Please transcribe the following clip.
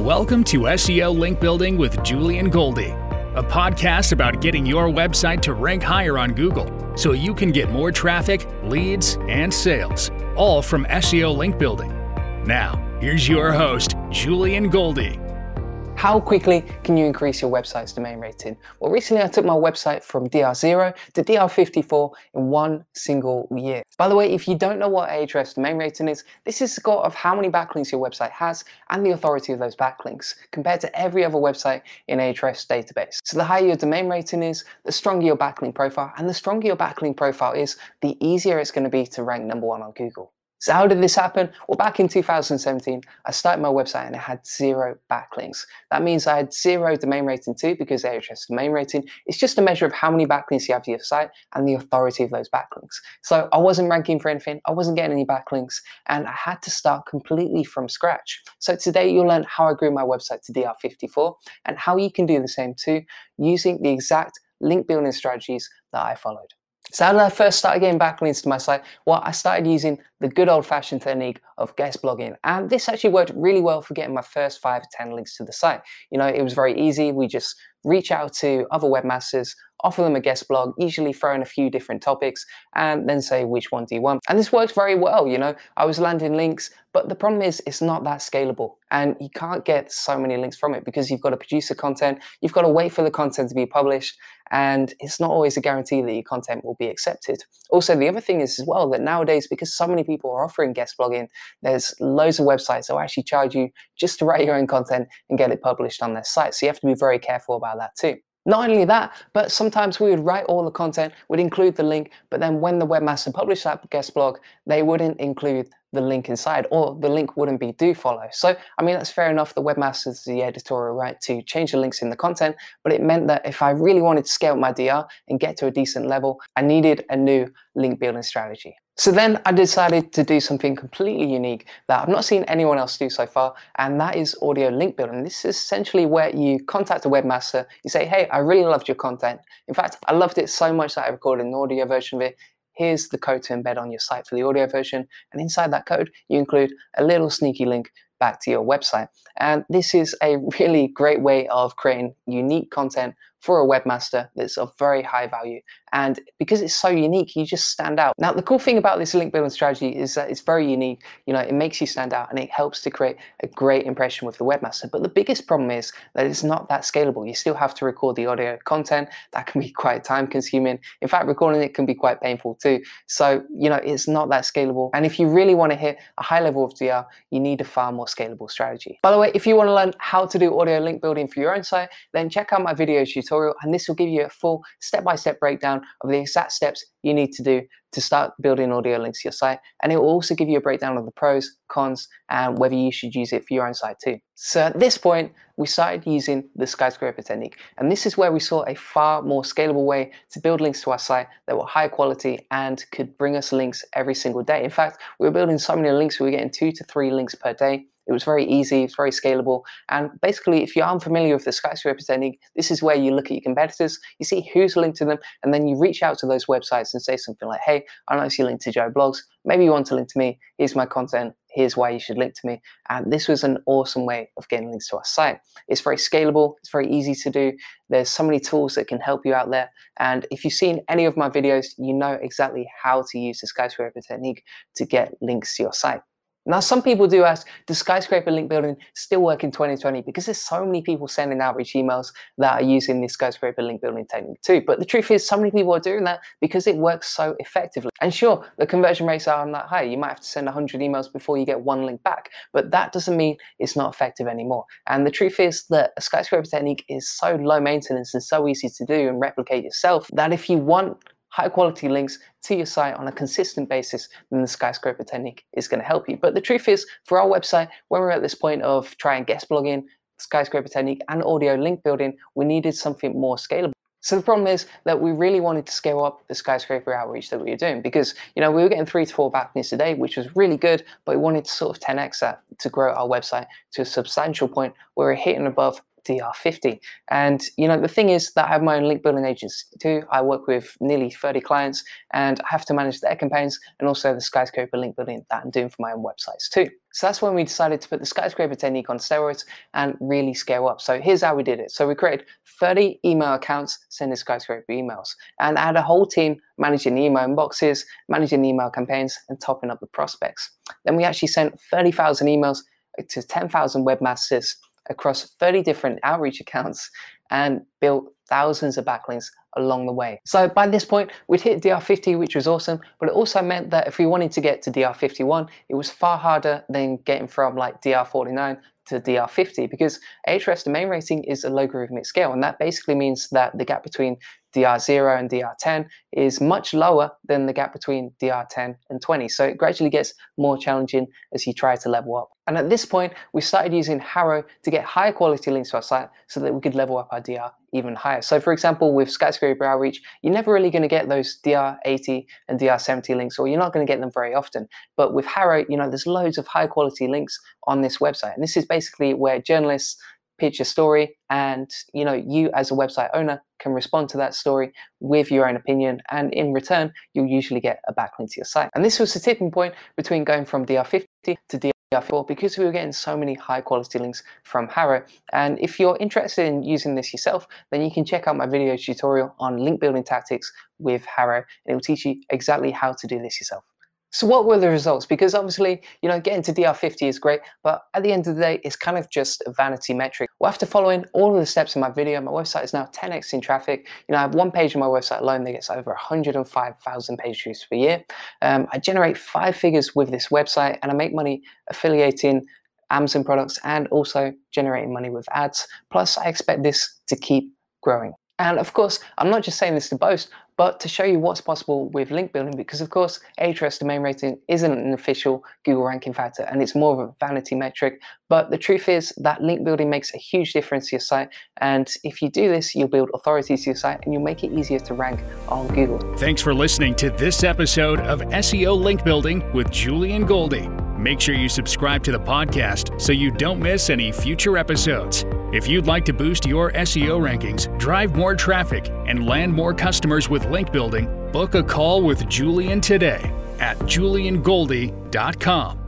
Welcome to SEO Link Building with Julian Goldie, a podcast about getting your website to rank higher on Google so you can get more traffic, leads, and sales, all from SEO Link Building. Now, here's your host, Julian Goldie. How quickly can you increase your website's domain rating? Well, recently I took my website from DR0 to DR54 in one single year. By the way, if you don't know what Ahrefs domain rating is, this is a score of how many backlinks your website has and the authority of those backlinks compared to every other website in Ahrefs database. So the higher your domain rating is, the stronger your backlink profile, and the stronger your backlink profile is, the easier it's going to be to rank number one on Google. So how did this happen? Well, back in 2017, I started my website and it had zero backlinks. That means I had zero domain rating too because Ahrefs domain rating is just a measure of how many backlinks you have to your site and the authority of those backlinks. So I wasn't ranking for anything, I wasn't getting any backlinks, and I had to start completely from scratch. So today you'll learn how I grew my website to DR54 and how you can do the same too using the exact link building strategies that I followed. So how did I first start getting backlinks to my site? Well, I started using the good old fashioned technique of guest blogging. And this actually worked really well for getting my first five to 10 links to the site. You know, it was very easy. We just reach out to other webmasters, offer them a guest blog, usually throw in a few different topics, and then say which one do you want. And this worked very well, you know. I was landing links, but the problem is it's not that scalable. And you can't get so many links from it because you've got to produce the content, you've got to wait for the content to be published, and it's not always a guarantee that your content will be accepted. Also, the other thing is as well that nowadays, because so many people are offering guest blogging, there's loads of websites that will actually charge you just to write your own content and get it published on their site. So you have to be very careful about that too. Not only that, but sometimes we would write all the content, would include the link, but then when the webmaster published that guest blog, they wouldn't include the link inside or the link wouldn't be do follow. So, I mean, that's fair enough. The webmaster's the editorial right to change the links in the content, but it meant that if I really wanted to scale my DR and get to a decent level, I needed a new link building strategy. So then I decided to do something completely unique that I've not seen anyone else do so far, and that is audio link building. This is essentially where you contact a webmaster, you say, hey, I really loved your content. In fact, I loved it so much that I recorded an audio version of it here's the code to embed on your site for the audio version. And inside that code, you include a little sneaky link back to your website. And this is a really great way of creating unique content for a webmaster that's of very high value. And because it's so unique, you just stand out. Now, the cool thing about this link building strategy is that it's very unique. You know, it makes you stand out and it helps to create a great impression with the webmaster. But the biggest problem is that it's not that scalable. You still have to record the audio content. That can be quite time consuming. In fact, recording it can be quite painful too. So, you know, it's not that scalable. And if you really want to hit a high level of DR, you need a far more scalable strategy. By the way, if you want to learn how to do audio link building for your own site, then check out my video tutorial and this will give you a full step-by-step -step breakdown of the exact steps you need to do to start building audio links to your site. And it will also give you a breakdown of the pros, cons, and whether you should use it for your own site too. So at this point, we started using the skyscraper technique. And this is where we saw a far more scalable way to build links to our site that were high quality and could bring us links every single day. In fact, we were building so many links, we were getting two to three links per day. It was very easy, it's very scalable. And basically, if you're unfamiliar with the skyscraper technique, this is where you look at your competitors, you see who's linked to them, and then you reach out to those websites and say something like, hey, I noticed you linked to Joe Bloggs. Maybe you want to link to me. Here's my content. Here's why you should link to me. And this was an awesome way of getting links to our site. It's very scalable. It's very easy to do. There's so many tools that can help you out there. And if you've seen any of my videos, you know exactly how to use the skyscraper technique to get links to your site. Now, some people do ask, does skyscraper link building still work in 2020? Because there's so many people sending outreach emails that are using this skyscraper link building technique too. But the truth is, so many people are doing that because it works so effectively. And sure, the conversion rates aren't that high. You might have to send 100 emails before you get one link back, but that doesn't mean it's not effective anymore. And the truth is that a skyscraper technique is so low maintenance and so easy to do and replicate yourself that if you want high quality links to your site on a consistent basis, then the skyscraper technique is going to help you. But the truth is, for our website, when we're at this point of trying guest blogging, skyscraper technique, and audio link building, we needed something more scalable. So the problem is that we really wanted to scale up the skyscraper outreach that we were doing because you know we were getting three to four backlinks a day, which was really good, but we wanted to sort of 10x that to grow our website to a substantial point where we're hitting above DR50. And you know, the thing is that I have my own link building agency too. I work with nearly 30 clients and I have to manage their campaigns and also the skyscraper link building that I'm doing for my own websites too. So that's when we decided to put the skyscraper technique on steroids and really scale up. So here's how we did it. So we created 30 email accounts sending skyscraper emails. And I had a whole team managing the email inboxes, managing the email campaigns, and topping up the prospects. Then we actually sent 30,000 emails to 10,000 webmasters across 30 different outreach accounts and built thousands of backlinks along the way. So by this point, we'd hit DR50, which was awesome, but it also meant that if we wanted to get to DR51, it was far harder than getting from like DR49 to DR50 because Ahrefs domain rating is a logarithmic scale, and that basically means that the gap between DR0 and DR10 is much lower than the gap between DR10 and 20. So it gradually gets more challenging as you try to level up. And at this point, we started using Haro to get higher quality links to our site so that we could level up our DR even higher. So for example, with Skyscraper Outreach, you're never really going to get those DR80 and DR70 links, or you're not going to get them very often. But with Haro, you know, there's loads of high quality links on this website. And this is basically where journalists pitch a story and you know you as a website owner can respond to that story with your own opinion and in return you'll usually get a backlink to your site. And this was the tipping point between going from dr50 to dr4 because we were getting so many high quality links from Haro and if you're interested in using this yourself then you can check out my video tutorial on link building tactics with Haro and it will teach you exactly how to do this yourself so what were the results? Because obviously, you know, getting to DR50 is great, but at the end of the day, it's kind of just a vanity metric. Well, after following all of the steps in my video, my website is now 10x in traffic. You know, I have one page on my website alone that gets over 105,000 page views per year. Um, I generate five figures with this website and I make money affiliating Amazon products and also generating money with ads. Plus, I expect this to keep growing. And of course, I'm not just saying this to boast, but to show you what's possible with link building, because of course, Ahrefs domain rating isn't an official Google ranking factor and it's more of a vanity metric. But the truth is that link building makes a huge difference to your site. And if you do this, you'll build authority to your site and you'll make it easier to rank on Google. Thanks for listening to this episode of SEO Link Building with Julian Goldie. Make sure you subscribe to the podcast so you don't miss any future episodes. If you'd like to boost your SEO rankings, drive more traffic, and land more customers with link building, book a call with Julian today at juliangoldie.com.